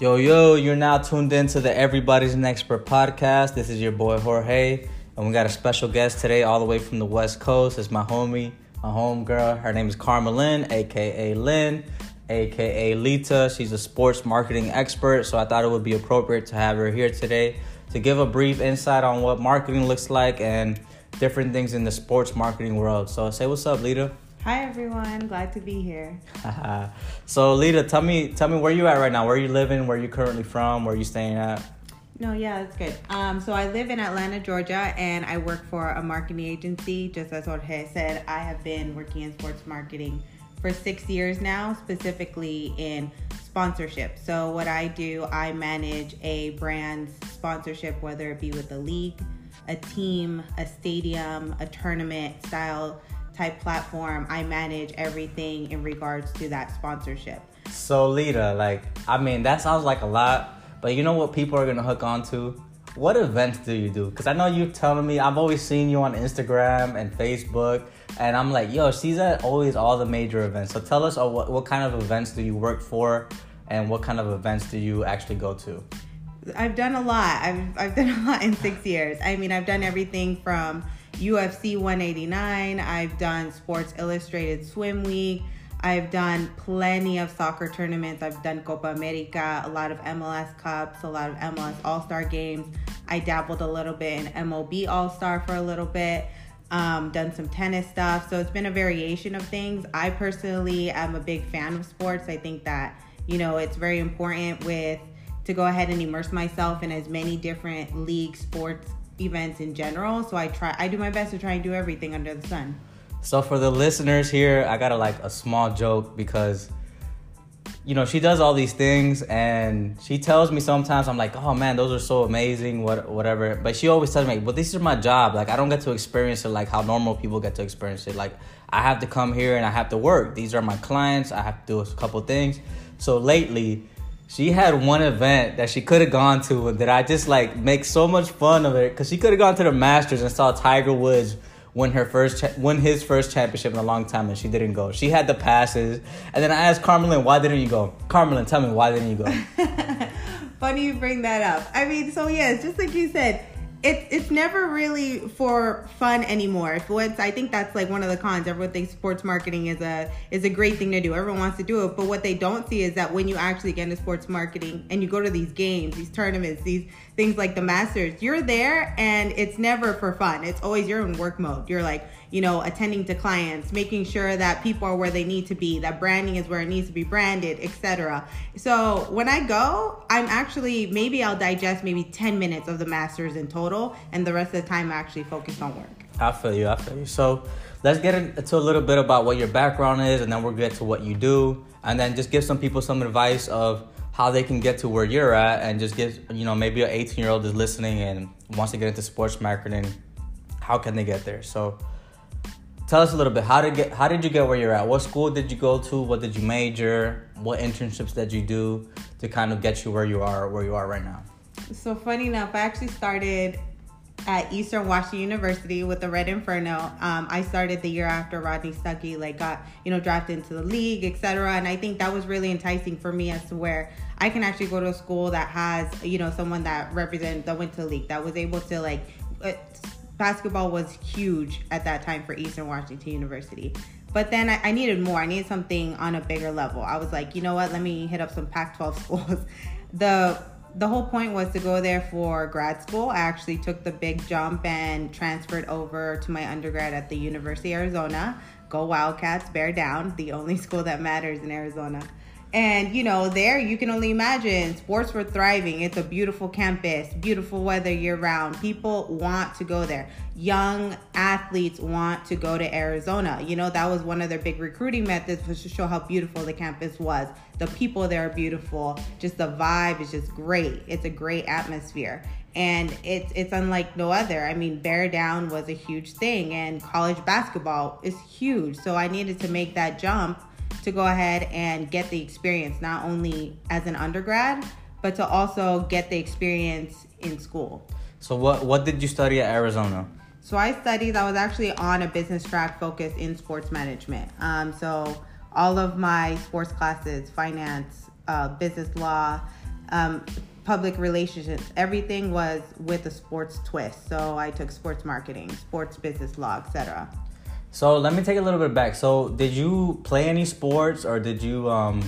Yo, yo, you're now tuned in to the Everybody's an Expert podcast. This is your boy Jorge, and we got a special guest today, all the way from the West Coast. It's my homie, my homegirl. Her name is Kharmelyn, aka Lynn, aka Lita. She's a sports marketing expert, so I thought it would be appropriate to have her here today to give a brief insight on what marketing looks like and different things in the sports marketing world. So, say what's up, Lita. Hi everyone, glad to be here. so Lita, tell me tell me where you at right now. Where you living? Where you currently from? Where you staying at? No, yeah, that's good. Um, so I live in Atlanta, Georgia, and I work for a marketing agency. Just as Jorge said, I have been working in sports marketing for six years now, specifically in sponsorship. So what I do, I manage a brand's sponsorship, whether it be with a league, a team, a stadium, a tournament style type platform, I manage everything in regards to that sponsorship. So Lita, like, I mean, that sounds like a lot, but you know what people are gonna hook on to? What events do you do? Because I know you're telling me, I've always seen you on Instagram and Facebook, and I'm like, yo, she's at always all the major events. So tell us, uh, what, what kind of events do you work for, and what kind of events do you actually go to? I've done a lot. I've, I've done a lot in six years. I mean, I've done everything from UFC 189. I've done Sports Illustrated Swim Week. I've done plenty of soccer tournaments. I've done Copa America, a lot of MLS Cups, a lot of MLS All Star games. I dabbled a little bit in MLB All Star for a little bit. Um, done some tennis stuff. So it's been a variation of things. I personally am a big fan of sports. I think that, you know, it's very important with to go ahead and immerse myself in as many different league sports events in general. So I try, I do my best to try and do everything under the sun. So for the listeners here, I got a like a small joke because you know, she does all these things and she tells me sometimes I'm like, "Oh man, those are so amazing, what whatever." But she always tells me, "But this is my job. Like I don't get to experience it like how normal people get to experience it. Like I have to come here and I have to work. These are my clients. I have to do a couple things." So lately, she had one event that she could have gone to that I just like make so much fun of it because she could have gone to the Masters and saw Tiger Woods win her first cha- win his first championship in a long time and she didn't go. She had the passes and then I asked Kharmelyn, why didn't you go? Kharmelyn, tell me why didn't you go? Funny you bring that up. I mean, so yes, just like you said, it's it's never really for fun anymore. What's I think that's like one of the cons. Everyone thinks sports marketing is a is a great thing to do. Everyone wants to do it, but what they don't see is that when you actually get into sports marketing and you go to these games, these tournaments, these things like the Masters, you're there and it's never for fun. It's always you're in work mode. You're like you know, attending to clients, making sure that people are where they need to be, that branding is where it needs to be branded, etc. So when I go, I'm actually maybe I'll digest maybe 10 minutes of the masters in total, and the rest of the time I'm actually focus on work. I feel you. I feel you. So let's get into a little bit about what your background is, and then we'll get to what you do, and then just give some people some advice of how they can get to where you're at, and just give you know maybe an 18 year old is listening and wants to get into sports marketing. How can they get there? So tell us a little bit. How did get how did you get where you're at? What school did you go to? What did you major? What internships did you do to kind of get you where you are where you are right now? So funny enough i actually started at eastern washington university with the red inferno. Um, i started the year after rodney stuckey like got you know drafted into the league etc and i think that was really enticing for me as to where i can actually go to a school that has you know someone that represents that went to the league that was able to like uh, basketball was huge at that time for Eastern Washington University. But then I, I, needed more. I needed something on a bigger level. I was like, you know what? Let me hit up some Pac-12 schools. the The whole point was to go there for grad school. I actually took the big jump and transferred over to my undergrad at the University of Arizona. Go Wildcats, bear down. The only school that matters in Arizona. And you know, there you can only imagine sports were thriving. It's a beautiful campus, beautiful weather year round. People want to go there. Young athletes want to go to Arizona. You know, that was one of their big recruiting methods was to show how beautiful the campus was. The people there are beautiful. Just the vibe is just great. It's a great atmosphere. And it's it's unlike no other. I mean, bear down was a huge thing and college basketball is huge. So I needed to make that jump to go ahead and get the experience, not only as an undergrad, but to also get the experience in school. So, what, what did you study at Arizona? So, I studied, I was actually on a business track focused in sports management. Um, so, all of my sports classes, finance, uh, business law, um, public relationships. Everything was with a sports twist. So I took sports marketing, sports business law, etc. So let me take a little bit back. So did you play any sports, or did you um,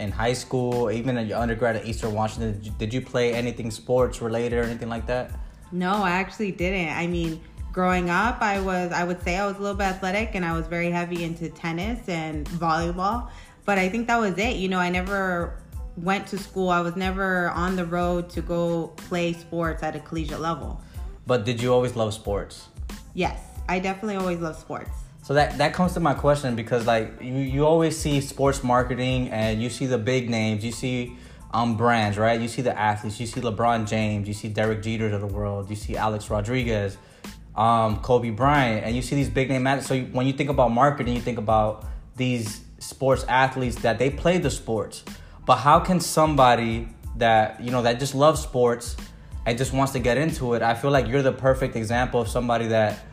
in high school, even in your undergrad at Eastern Washington, did you, did you play anything sports related or anything like that? No, I actually didn't. I mean, growing up, I was I would say I was a little bit athletic, and I was very heavy into tennis and volleyball. But I think that was it. You know, I never went to school. I was never on the road to go play sports at a collegiate level. But did you always love sports? Yes, I definitely always loved sports. So that that comes to my question because like you you always see sports marketing and you see the big names, you see um brands, right? You see the athletes, you see LeBron James, you see Derek Jeter of the world, you see Alex Rodriguez, um, Kobe Bryant, and you see these big name athletes. So you, when you think about marketing, you think about these sports athletes that they play the sports. But how can somebody that you know that just loves sports and just wants to get into it? I feel like you're the perfect example of somebody that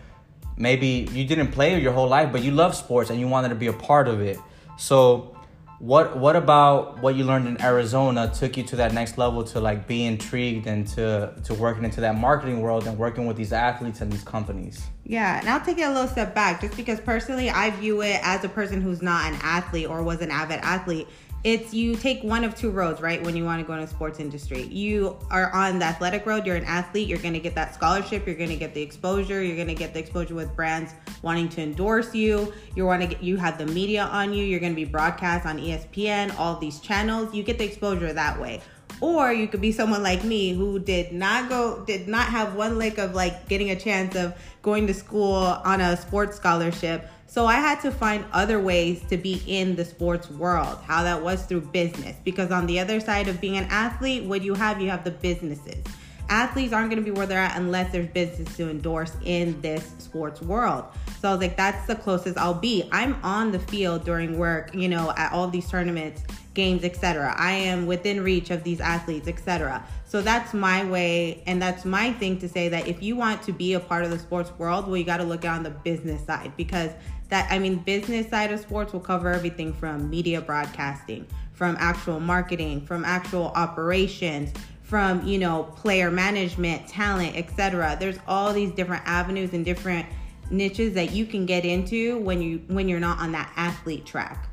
maybe you didn't play your whole life, but you love sports and you wanted to be a part of it. So, what what about what you learned in Arizona took you to that next level to like be intrigued and to to working into that marketing world and working with these athletes and these companies? Yeah, and I'll take it a little step back just because personally I view it as a person who's not an athlete or was an avid athlete it's you take one of two roads, right? When you want to go into the sports industry, you are on the athletic road. You're an athlete. You're going to get that scholarship. You're going to get the exposure. You're going to get the exposure with brands wanting to endorse you. You want to get you have the media on you. You're going to be broadcast on ESPN, all these channels. You get the exposure that way. Or you could be someone like me who did not go, did not have one lick of like getting a chance of going to school on a sports scholarship so I had to find other ways to be in the sports world, how that was through business. Because on the other side of being an athlete, what you have, you have the businesses. Athletes aren't going to be where they're at unless there's business to endorse in this sports world. So I was like, that's the closest I'll be. I'm on the field during work, you know, at all these tournaments, games, etc. I am within reach of these athletes, etc. So that's my way, and that's my thing to say that if you want to be a part of the sports world, well, you got to look on the business side because that I mean business side of sports will cover everything from media broadcasting, from actual marketing, from actual operations, from you know player management, talent, etc. There's all these different avenues and different niches that you can get into when you when you're not on that athlete track.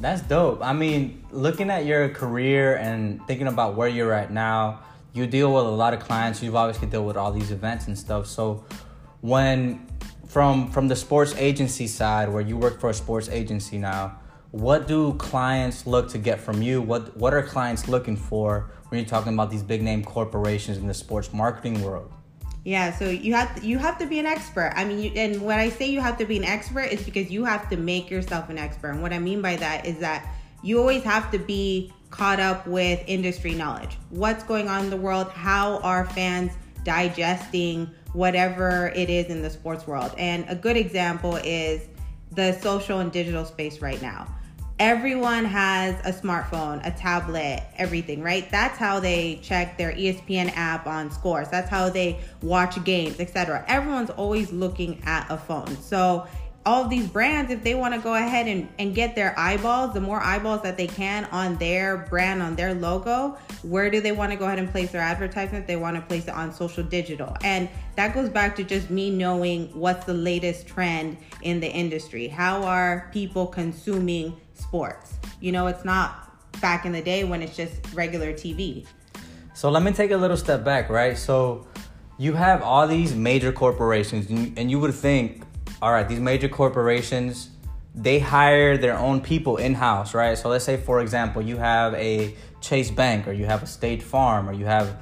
That's dope. I mean, looking at your career and thinking about where you're at now, you deal with a lot of clients. You've obviously dealt with all these events and stuff. So when from from the sports agency side where you work for a sports agency now what do clients look to get from you? What what are clients looking for when you're talking about these big name corporations in the sports marketing world? Yeah so you have to, you have to be an expert. I mean you, and when i say you have to be an expert is because you have to make yourself an expert. And what i mean by that is that you always have to be caught up with industry knowledge. What's going on in the world? How are fans digesting whatever it is in the sports world. And a good example is the social and digital space right now. Everyone has a smartphone, a tablet, everything, right? That's how they check their ESPN app on scores. That's how they watch games, etc. Everyone's always looking at a phone. So all these brands, if they want to go ahead and, and get their eyeballs, the more eyeballs that they can on their brand, on their logo, where do they want to go ahead and place their advertisement? They want to place it on social digital. And that goes back to just me knowing what's the latest trend in the industry. How are people consuming sports? You know, it's not back in the day when it's just regular TV. So let me take a little step back, right? So you have all these major corporations, and you would think all right, these major corporations, they hire their own people in house, right? So let's say, for example, you have a Chase Bank or you have a State Farm or you have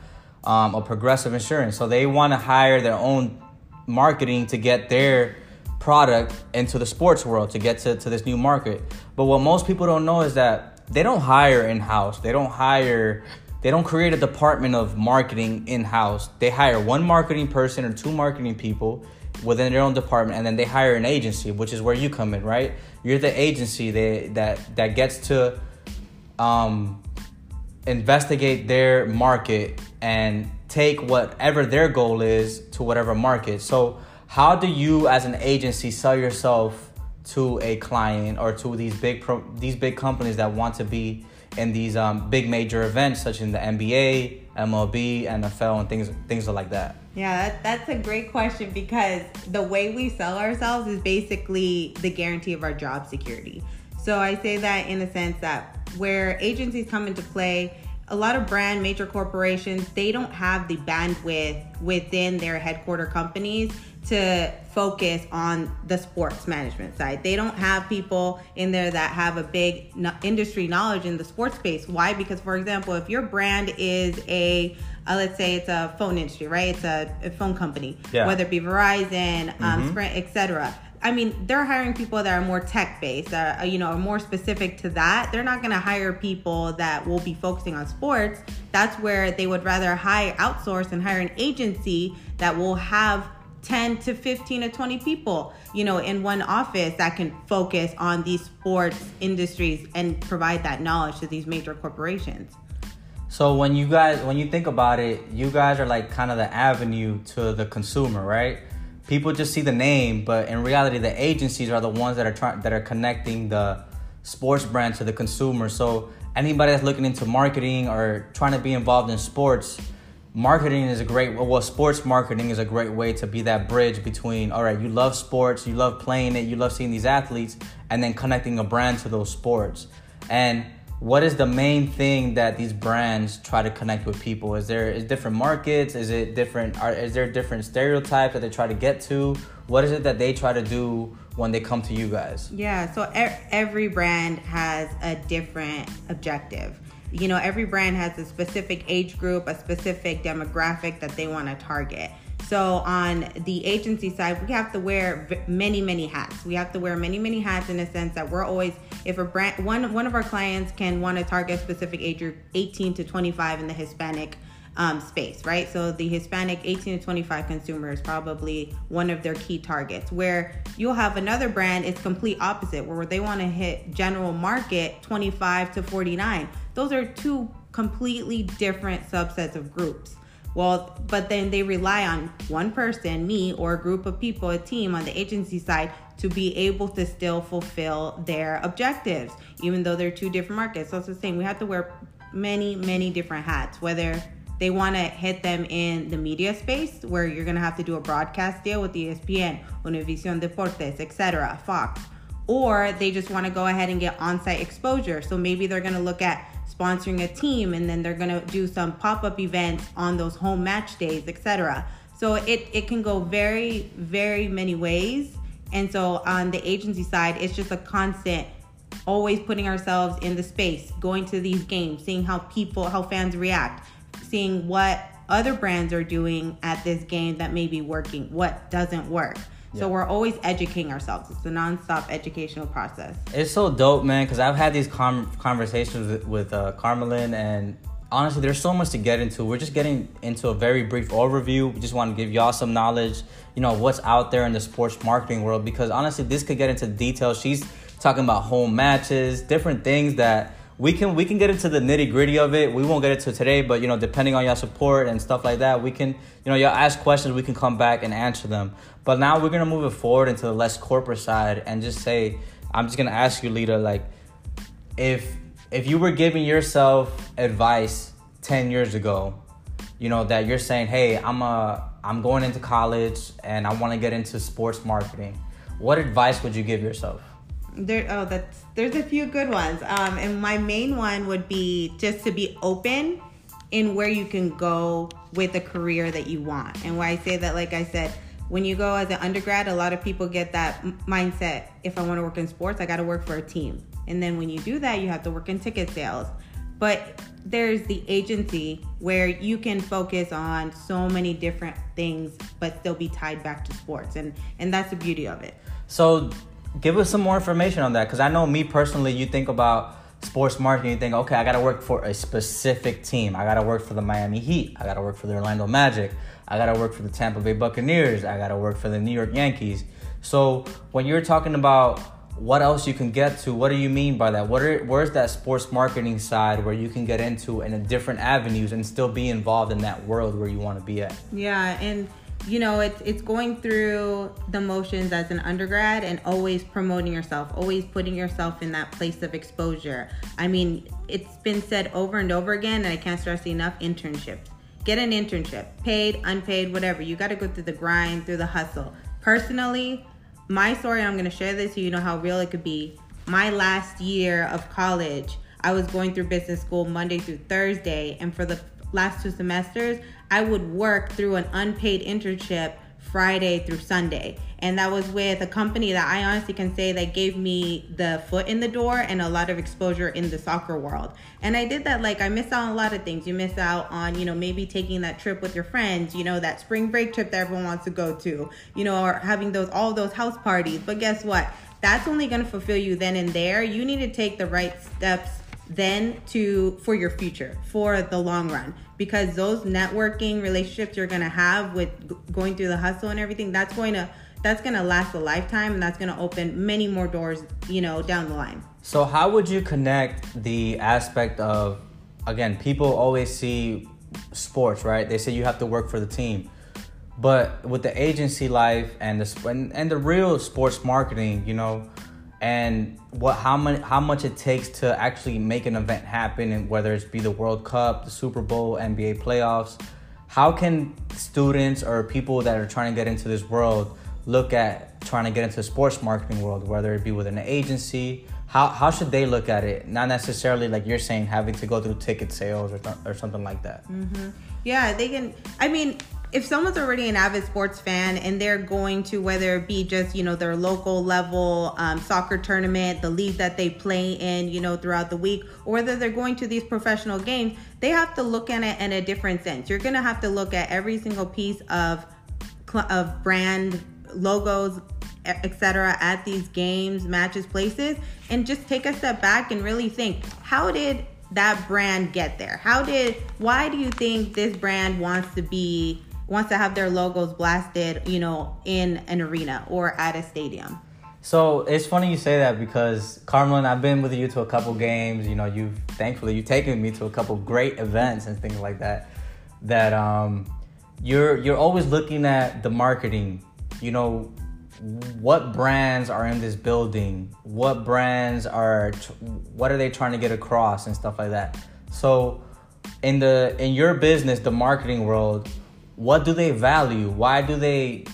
um, a Progressive Insurance. So they want to hire their own marketing to get their product into the sports world to get to, to this new market. But what most people don't know is that they don't hire in house. They don't hire, they don't create a department of marketing in house. They hire one marketing person or two marketing people within their own department and then they hire an agency which is where you come in right? You're the agency that that that gets to um, investigate their market and take whatever their goal is to whatever market. So how do you as an agency sell yourself to a client or to these big pro- these big companies that want to be in these um, big major events such in the NBA, MLB, NFL, and things things like that? Yeah, that, that's a great question because the way we sell ourselves is basically the guarantee of our job security. So I say that in the sense that where agencies come into play, a lot of brand major corporations, they don't have the bandwidth within their headquarter companies to focus on the sports management side. They don't have people in there that have a big industry knowledge in the sports space. Why? Because, for example, if your brand is a uh, let's say it's a phone industry, right? It's a, a phone company, yeah. whether it be Verizon, um, mm-hmm. Sprint, etc. I mean, they're hiring people that are more tech based, uh, you know, more specific to that. They're not going to hire people that will be focusing on sports. That's where they would rather hire outsource and hire an agency that will have 10 to 15 to 20 people, you know, in one office that can focus on these sports industries and provide that knowledge to these major corporations. So when you guys when you think about it, you guys are like kind of the avenue to the consumer, right? People just see the name, but in reality the agencies are the ones that are trying that are connecting the sports brand to the consumer. So anybody that's looking into marketing or trying to be involved in sports, marketing is a great well sports marketing is a great way to be that bridge between all right you love sports you love playing it you love seeing these athletes and then connecting a brand to those sports and what is the main thing that these brands try to connect with people? Is there is different markets? Is it different are, is there different stereotypes that they try to get to? What is it that they try to do when they come to you guys? Yeah so every brand has a different objective. You know, every brand has a specific age group, a specific demographic that they want to target. So on the agency side, we have to wear many, many hats. We have to wear many, many hats in a sense that we're always, if a brand, one one of our clients can want to target specific age group, 18 to 25 in the Hispanic um, space, right? So the Hispanic 18 to 25 consumer is probably one of their key targets. Where you'll have another brand, it's complete opposite, where they want to hit general market 25 to 49. Those are two completely different subsets of groups. Well, but then they rely on one person, me, or a group of people, a team on the agency side to be able to still fulfill their objectives, even though they're two different markets. So it's the same. We have to wear many, many different hats, whether they want to hit them in the media space where you're going to have to do a broadcast deal with ESPN, Univision Deportes, etc., Fox, or they just want to go ahead and get on-site exposure. So maybe they're going to look at sponsoring a team and then they're going to do some pop-up events on those home match days etc so it, it can go very very many ways. And so on the agency side it's just a constant always putting ourselves in the space going to these games seeing how people how fans react seeing what other brands are doing at this game that may be working what doesn't work so we're always educating ourselves. It's a nonstop educational process. It's so dope, man. Because I've had these com- conversations with, with uh, Kharmelyn, and honestly, there's so much to get into. We're just getting into a very brief overview. We just want to give y'all some knowledge, you know, what's out there in the sports marketing world. Because honestly, this could get into details. She's talking about home matches, different things that we can we can get into the nitty gritty of it. We won't get into today, but you know, depending on your support and stuff like that, we can you know y'all ask questions. We can come back and answer them. But now we're gonna move it forward into the less corporate side and just say, I'm just gonna ask you, Lita, like, if if you were giving yourself advice ten years ago, you know that you're saying, hey, I'm a I'm going into college and I want to get into sports marketing. What advice would you give yourself? There oh that's there's a few good ones. Um and my main one would be just to be open in where you can go with a career that you want. And why i say that like i said when you go as an undergrad a lot of people get that mindset if i want to work in sports i got to work for a team. And then when you do that you have to work in ticket sales. But there's the agency where you can focus on so many different things but still be tied back to sports. And and that's the beauty of it. So give us some more information on that because I know me personally, you think about sports marketing, you think, okay, I gotta work for a specific team. I gotta work for the Miami Heat. I gotta work for the Orlando Magic. I gotta work for the Tampa Bay Buccaneers. I gotta work for the New York Yankees. So when you're talking about what else you can get to, what do you mean by that? What are, where's that sports marketing side where you can get into in different avenues and still be involved in that world where you want to be at? Yeah, and you know, it's it's going through the motions as an undergrad and always promoting yourself, always putting yourself in that place of exposure. I mean, it's been said over and over again, and I can't stress enough: internships. Get an internship, paid, unpaid, whatever. You got to go through the grind, through the hustle. Personally, my story, I'm going to share this so you know how real it could be. My last year of college, I was going through business school Monday through Thursday, and for the last two semesters, I would work through an unpaid internship Friday through Sunday. And that was with a company that I honestly can say that gave me the foot in the door and a lot of exposure in the soccer world. And I did that like I missed out on a lot of things. You miss out on, you know, maybe taking that trip with your friends, you know, that spring break trip that everyone wants to go to, you know, or having those all those house parties. But guess what? That's only going to fulfill you then and there. You need to take the right steps then to for your future for the long run. Because those networking relationships you're going to have with going through the hustle and everything that's going to that's going to last a lifetime and that's going to open many more doors you know down the line. So how would you connect the aspect of again people always see sports right? They say you have to work for the team. But with the agency life and the and, and the real sports marketing you know and what how much how much it takes to actually make an event happen and whether it's be the World Cup, the Super Bowl, NBA playoffs. How can students or people that are trying to get into this world look at trying to get into the sports marketing world, whether it be with an agency? How, how should they look at it? Not necessarily like you're saying, having to go through ticket sales or, th- or something like that. Mm-hmm. Yeah, they can. I mean, if someone's already an avid sports fan and they're going to whether it be just you know their local level um, soccer tournament the league that they play in you know throughout the week or whether they're going to these professional games they have to look at it in a different sense. You're gonna have to look at every single piece of of brand logos etc at these games matches places and just take a step back and really think how did that brand get there? How did why do you think this brand wants to be wants to have their logos blasted, you know, in an arena or at a stadium. So it's funny you say that because Kharmelyn, I've been with you to a couple games. You know, you've thankfully you've taken me to a couple great events and things like that. That um, you're you're always looking at the marketing. You know, what brands are in this building? What brands are? What are they trying to get across and stuff like that? So in the in your business, the marketing world, what do they value? Why do they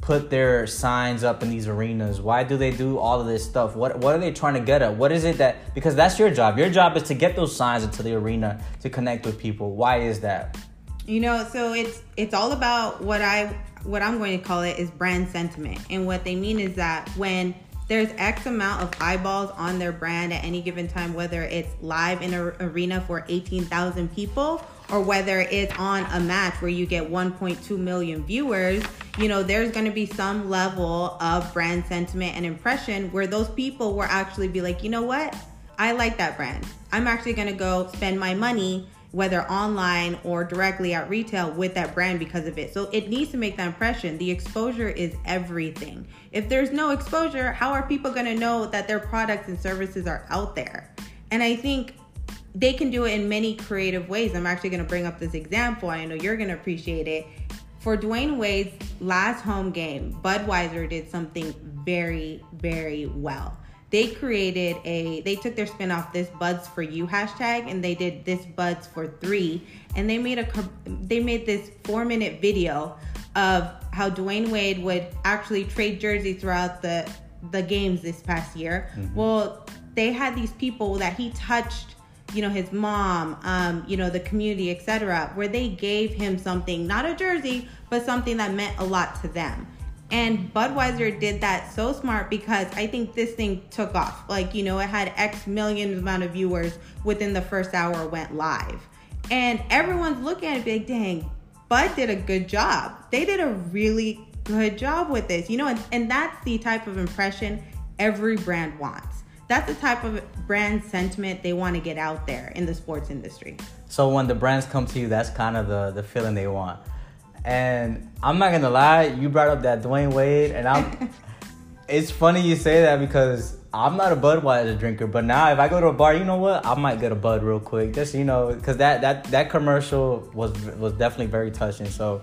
put their signs up in these arenas? Why do they do all of this stuff? What what are they trying to get at? What is it that because that's your job. Your job is to get those signs into the arena to connect with people. Why is that? You know, so it's it's all about what I what I'm going to call it is brand sentiment. And what they mean is that when there's X amount of eyeballs on their brand at any given time, whether it's live in an arena for 18,000 people or whether it's on a match where you get 1.2 million viewers, you know, there's going to be some level of brand sentiment and impression where those people will actually be like, you know what? I like that brand. I'm actually going to go spend my money whether online or directly at retail with that brand because of it. So it needs to make that impression. The exposure is everything. If there's no exposure, how are people going to know that their products and services are out there? And I think they can do it in many creative ways. I'm actually going to bring up this example. I know you're going to appreciate it. For Dwyane Wade's last home game, Budweiser did something very, very well. They created a, they took their spin off this Buds for You hashtag and they did this Buds for three. And they made a, they made this four minute video of how Dwyane Wade would actually trade jerseys throughout the, the games this past year. Mm-hmm. Well, they had these people that he touched you know his mom um, you know the community etc where they gave him something not a jersey but something that meant a lot to them. And budweiser did that so smart because i think this thing took off. Like you know it had x million amount of viewers within the first hour went live. And everyone's looking at it like dang bud did a good job. They did a really good job with this you know and, and that's the type of impression every brand wants that's the type of brand sentiment they want to get out there in the sports industry. So when the brands come to you, that's kind of the the feeling they want. And I'm not gonna lie, you brought up that Dwyane Wade, and I'm. it's funny you say that because I'm not a Budweiser drinker, but now if I go to a bar, you know what? I might get a Bud real quick, just you know, because that that that commercial was was definitely very touching. So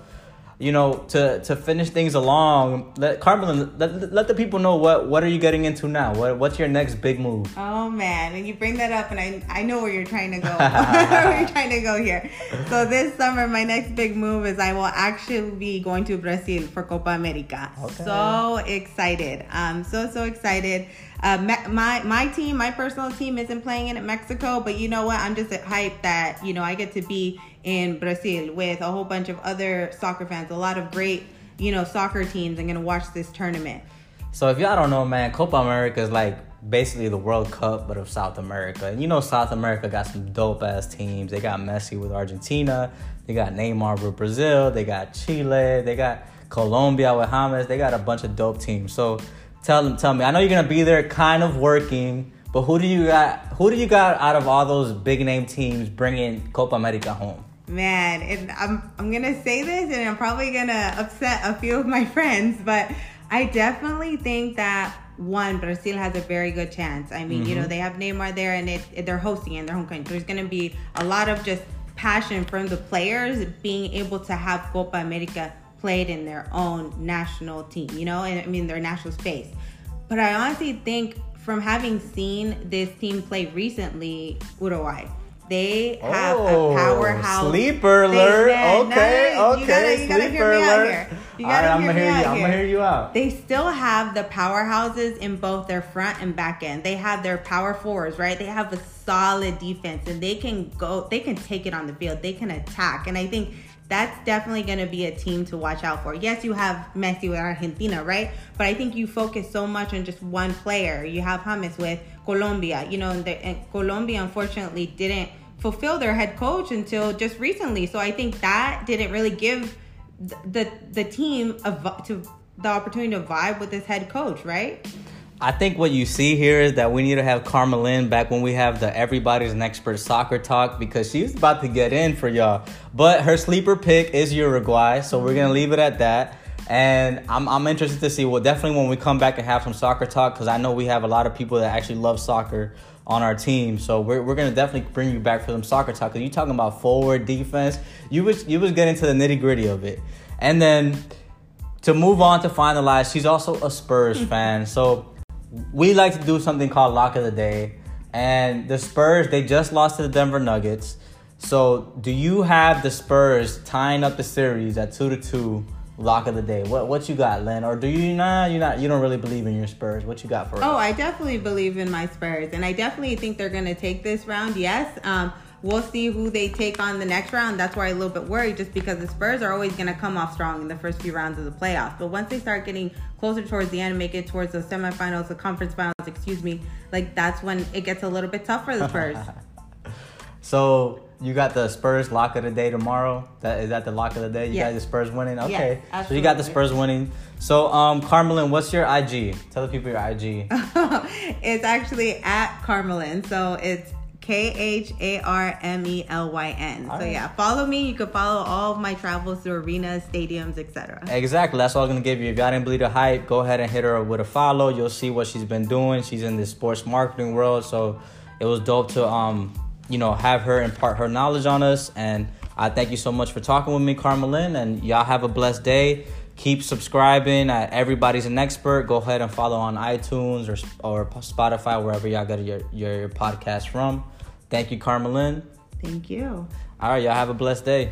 you know, to to finish things along, let Kharmelyn let, let the people know what what are you getting into now? What what's your next big move? Oh man, and you bring that up, and I I know where you're trying to go. where you're trying to go here. So this summer, my next big move is I will actually be going to Brazil for Copa America. Okay. So excited! I'm so so excited. Uh, my my team, my personal team, isn't playing in Mexico, but you know what? I'm just hyped that you know I get to be in Brazil with a whole bunch of other soccer fans, a lot of great, you know, soccer teams. I'm gonna watch this tournament. So if y'all don't know, man, Copa America is like basically the World Cup but of South America. And you know South America got some dope ass teams. They got Messi with Argentina, they got Neymar with Brazil, they got Chile, they got Colombia with James. They got a bunch of dope teams. So tell them, tell me. I know you're gonna be there, kind of working, but who do you got? Who do you got out of all those big name teams bringing Copa America home? Man, and I'm I'm gonna say this, and I'm probably gonna upset a few of my friends, but I definitely think that one Brazil has a very good chance. I mean, mm-hmm. you know, mm-hmm. they have Neymar there, and it, it, they're hosting in their home country. There's gonna be a lot of just passion from the players being able to have Copa America played in their own national team, you know, and I mean their national space. But I honestly think from having seen this team play recently, Uruguay, they have oh, a powerhouse. Sleeper alert. okay, okay. You gotta, you gotta hear me alert. out here. You gotta right, hear I'm, gonna hear you, I'm gonna hear you out. They still have the powerhouses in both their front and back end. They have their power fours, right? They have a solid defense and they can go, they can take it on the field. They can attack. And I think that's definitely going to be a team to watch out for. Yes, you have Messi with Argentina, right? But I think you focus so much on just one player. You have James with Colombia, you know, and, the, and Colombia unfortunately didn't fulfill their head coach until just recently. So I think that didn't really give the the, team a, to the opportunity to vibe with this head coach, right? I think what you see here is that we need to have Kharmelyn back when we have the Everybody's an Expert soccer talk because she's about to get in for y'all. But her sleeper pick is Uruguay, so we're gonna leave it at that. And I'm, I'm interested to see, well, definitely when we come back and have some soccer talk, because I know we have a lot of people that actually love soccer on our team. So we're, we're gonna definitely bring you back for some soccer talk. Cause you talking about forward defense, you was you was getting to the nitty gritty of it. And then to move on to finalize, she's also a Spurs mm-hmm. fan. So we like to do something called lock of the day. And the Spurs, they just lost to the Denver Nuggets. So do you have the Spurs tying up the series at two to two? Lock of the day. What what you got, Lynn? Or do you not? You not? You don't really believe in your Spurs. What you got for? Oh, us? I definitely believe in my Spurs, and I definitely think they're gonna take this round. Yes. Um, We'll see who they take on the next round. That's why I'm a little bit worried, just because the Spurs are always going to come off strong in the first few rounds of the playoffs. But once they start getting closer towards the end, make it towards the semifinals, the conference finals, excuse me, like that's when it gets a little bit tough for the Spurs. so you got the Spurs lock of the day tomorrow. That is that the lock of the day. You yes. got the Spurs winning. Okay, yes, so you got the Spurs winning. So, um, Kharmelyn, what's your IG? Tell the people your IG. it's actually at Kharmelyn. So it's K H A R M E L Y N. So right. yeah, follow me. You can follow all of my travels to arenas, stadiums, etc. Exactly. That's all I'm gonna give you. If y'all didn't believe the hype, go ahead and hit her with a follow. You'll see what she's been doing. She's in the sports marketing world, so it was dope to um, you know, have her impart her knowledge on us. And I thank you so much for talking with me, Kharmelyn. And y'all have a blessed day keep subscribing at everybody's an expert go ahead and follow on itunes or, or spotify wherever y'all get your, your, your podcast from Thank you, Kharmelyn. Thank you. All right, y'all have a blessed day.